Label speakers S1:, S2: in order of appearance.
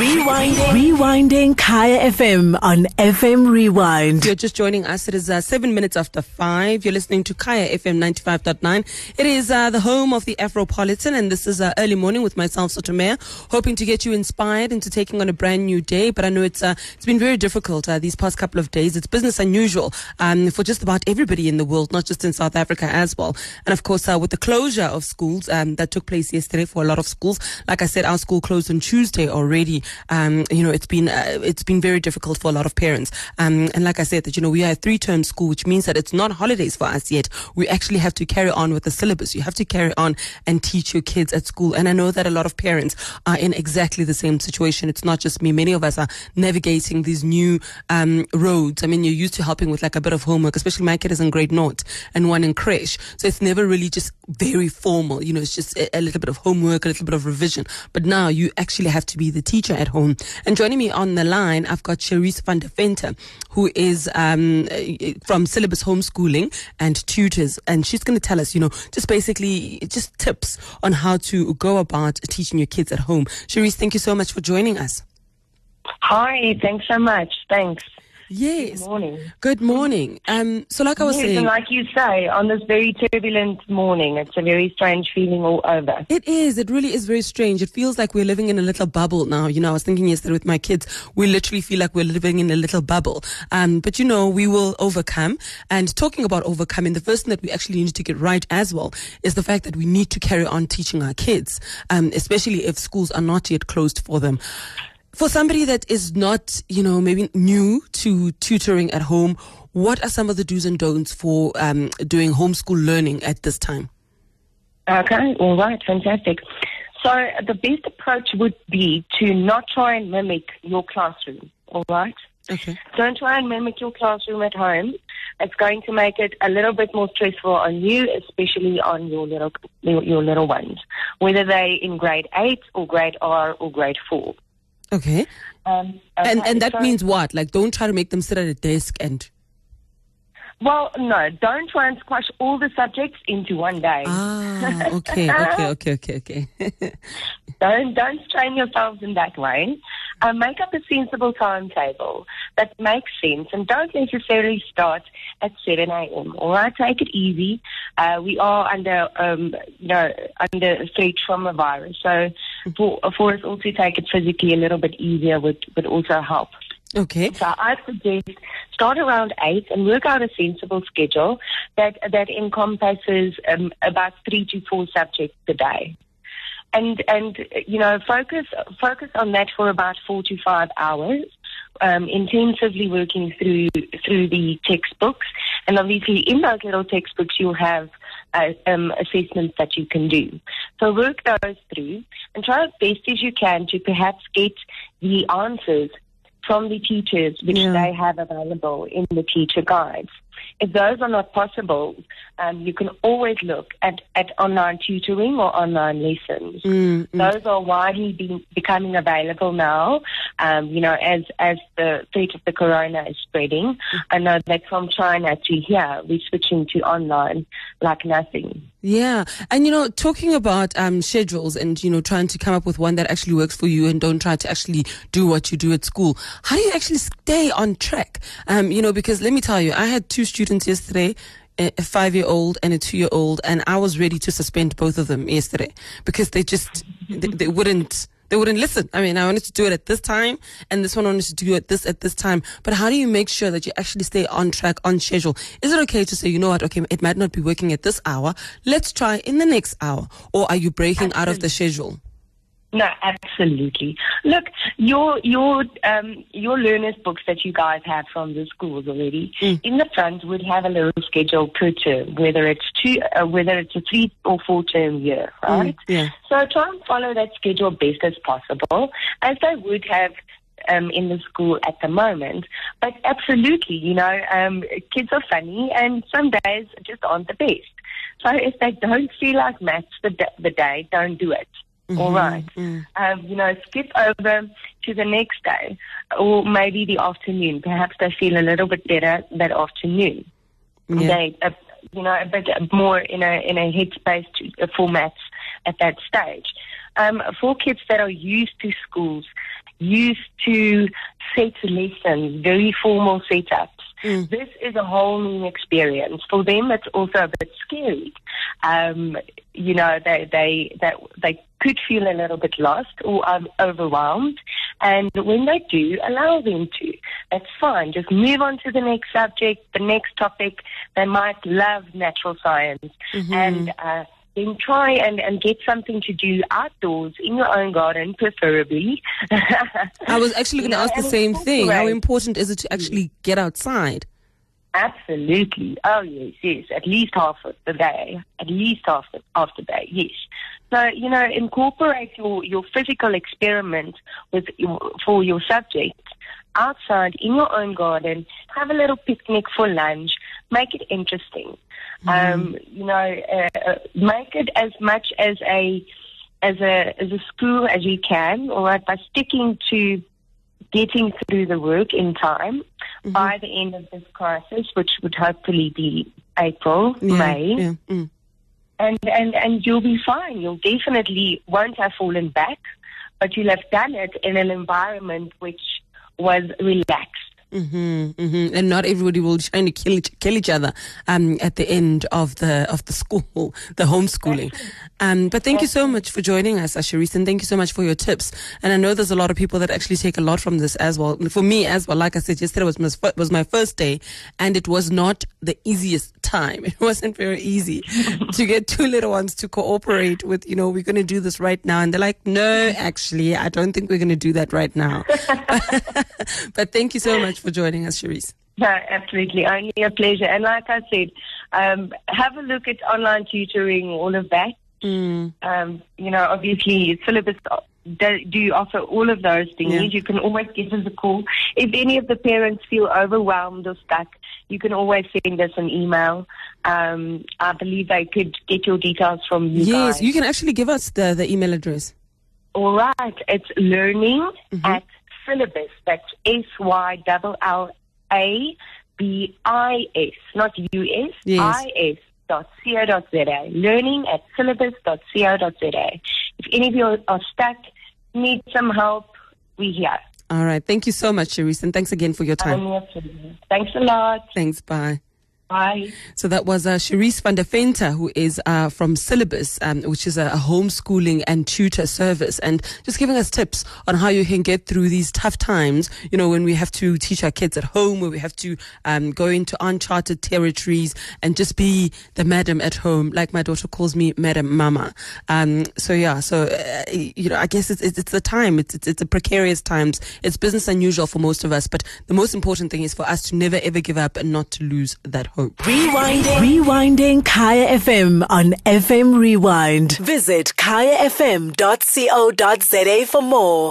S1: Rewinding. Rewinding Kaya FM on FM Rewind.
S2: You're just joining us. It is uh, seven minutes after five. You're listening to Kaya FM 95.9. It is uh, the home of the Afropolitan, and this is uh, early morning with myself, Sotomea, hoping to get you inspired into taking on a brand new day. But I know it's uh, it's been very difficult uh, these past couple of days. It's business unusual um, for just about everybody in the world, not just in South Africa as well. And of course, uh, with the closure of schools um, that took place yesterday for a lot of schools, like I said, our school closed on Tuesday already um, you know, it's been uh, it's been very difficult for a lot of parents. Um, and like I said, that you know, we are a three-term school, which means that it's not holidays for us yet. We actually have to carry on with the syllabus. You have to carry on and teach your kids at school. And I know that a lot of parents are in exactly the same situation. It's not just me. Many of us are navigating these new um, roads. I mean, you're used to helping with like a bit of homework, especially my kid is in grade naught and one in creche. So it's never really just very formal. You know, it's just a, a little bit of homework, a little bit of revision. But now you actually have to be the teacher at home. And joining me on the line, I've got Cherese van der Venter, who is um, from Syllabis Homeschooling and Tutors. And she's going to tell us, you know, just basically just tips on how to go about teaching your kids at home. Cherese, thank you so much for joining us.
S3: Hi, thanks so much. Thanks.
S2: Yes.
S3: Good morning.
S2: Good morning. Um, so, like I was
S3: yes,
S2: saying,
S3: and like you say, on this very turbulent morning, it's a very strange feeling all over.
S2: It is. It really is very strange. It feels like we're living in a little bubble now. You know, I was thinking yesterday with my kids, we literally feel like we're living in a little bubble. Um, but you know, we will overcome. And talking about overcoming, the first thing that we actually need to get right as well is the fact that we need to carry on teaching our kids, um, especially if schools are not yet closed for them for somebody that is not, you know, maybe new to tutoring at home, what are some of the do's and don'ts for um, doing homeschool learning at this time?
S3: Okay, all right, fantastic. So the best approach would be to not try and mimic your classroom, all right?
S2: Okay.
S3: Don't try and mimic your classroom at home. It's going to make it a little bit more stressful on you, especially on your little your, your little ones, whether they in grade eight or grade R or grade four.
S2: Okay.
S3: Um,
S2: And and that means what? Like, don't try to make them sit at a desk and.
S3: Well, no, don't try and squash all the subjects into one day.
S2: Ah, okay, okay, okay, okay, okay.
S3: Don't don't strain yourselves in that way. Uh, make up a sensible timetable that makes sense, and don't necessarily start at seven a.m. All right, take it easy. Uh, we are under um, you know under threat from a virus, so for for us all to take it physically a little bit easier would would also help.
S2: okay.
S3: So I suggest start around eight and work out a sensible schedule that that encompasses um, about three to four subjects a day, and and you know focus focus on that for about four to five hours. Um, intensively working through through the textbooks, and obviously in those little textbooks you'll have uh, um, assessments that you can do. So work those through and try as best as you can to perhaps get the answers from the teachers which
S2: Yeah.
S3: they have available in the teacher guides. If those are not possible, um, you can always look at, at online tutoring or online lessons.
S2: Mm, mm.
S3: Those are widely be, becoming available now. Um, you know, as as the threat of the corona is spreading, I know that from China to here, we're switching to online like nothing.
S2: Yeah. And, you know, talking about um, schedules and, you know, trying to come up with one that actually works for you and don't try to actually do what you do at school, how do you actually stay on track? Um, you know, because let me tell you, I had two students yesterday. A a five-year-old and a two-year-old, and I was ready to suspend both of them yesterday because they just they, they wouldn't they wouldn't listen. I mean, I wanted to do it at this time, and this one wanted to do it this at this time. But how do you make sure that you actually stay on track, on schedule? Is it okay to say, you know what? Okay, it might not be working at this hour. Let's try in the next hour, or are you breaking out of the schedule?
S3: No, absolutely. Look, your your um, your learners books that you guys have from the schools already
S2: Mm.
S3: in the front would have a little schedule per term, whether it's two, uh, whether it's a three or four term year, right?
S2: yeah.
S3: So try and follow that schedule best as possible, as they would have. Um, in the school at the moment, but absolutely, you know, um, kids are funny, and some days just aren't the best. So if they don't feel like maths the, d- the day, don't do it. All right.
S2: Mm.
S3: Um, you know, skip over to the next day or maybe the afternoon. Perhaps they feel a little bit better that afternoon.
S2: Yeah.
S3: They, uh, you know, a bit more in a in a headspace to, uh, formats at that stage. Um, for kids that are used to schools, used to set lessons, very formal setups.
S2: Mm.
S3: This is a whole new experience. For them, it's also a bit scary. Um, you know, they, they, they, they could feel a little bit lost or um, overwhelmed. And when they do, allow them to. That's fine. Just move on to the next subject, the next topic. They might love natural science.
S2: Mm-hmm.
S3: And, uh, then try and, and get something to do outdoors in your own garden, preferably.
S2: I was actually going to ask the same thing. How important is it to actually get outside?
S3: Absolutely. Oh, yes, yes. At least half of the day. At least half half the day, yes. So, you know, incorporate your, your physical experiment with for your subject outside in your own garden. Have a little picnic for lunch. Make it interesting. Um, you know, uh, uh, make it as much as a as a as a school as you can. All right, by sticking to getting through the work in time by the end of this crisis, which would hopefully be April,
S2: Yeah,
S3: May,
S2: Yeah. Mm.
S3: And, and, and you'll be fine. You'll definitely won't have fallen back, but you'll have done it in an environment which was relaxed.
S2: Hmm hmm And not everybody will try to kill each, kill each other um, at the end of the of the school, the homeschooling. Um, but thank you so much for joining us, Asheris, and thank you so much for your tips. And I know there's a lot of people that actually take a lot from this as well. For me as well, like I said yesterday was my, was my first day, and it was not the easiest time. It wasn't very easy to get two little ones to cooperate with. You know, we're going to do this right now, and they're like, no, actually, I don't think we're going to do that right now. but thank you so much for joining us, Cherese.
S3: No, absolutely. Only a pleasure. And like I said, um, have a look at online tutoring, all of that.
S2: Mm.
S3: Um, you know, obviously, Syllabis do, offer all of those things.
S2: Yeah.
S3: You can always give us a call. If any of the parents feel overwhelmed or stuck, you can always send us an email. Um, I believe they could get your details from you
S2: Yes,
S3: guys.
S2: you can actually give us the, the email address.
S3: All right. It's learning
S2: Mm-hmm.
S3: at syllabis. That's S Y L L A B I S, not U S.
S2: Yes.
S3: I S dot co dot za. Learning at syllabis dot co dot za. If any of you are- stuck, need some help, we here.
S2: All right. Thank you so much, Cherese, and thanks again for your time.
S3: Thanks a lot.
S2: Thanks. Bye.
S3: Bye.
S2: So that was uh, Cherese van der Venter, who is uh, from Syllabis, um, which is a, a homeschooling and tutor service, and just giving us tips on how you can get through these tough times. You know, when we have to teach our kids at home, where we have to um, go into uncharted territories and just be the madam at home, like my daughter calls me, Madam Mama. Um, so yeah, so uh, you know, I guess it's, it's, it's the time. It's, it's it's a precarious times. It's business unusual for most of us, but the most important thing is for us to never ever give up and not to lose that hope.
S1: Rewinding. Rewinding Kaya FM on FM Rewind. Visit kayafm.co.za for more.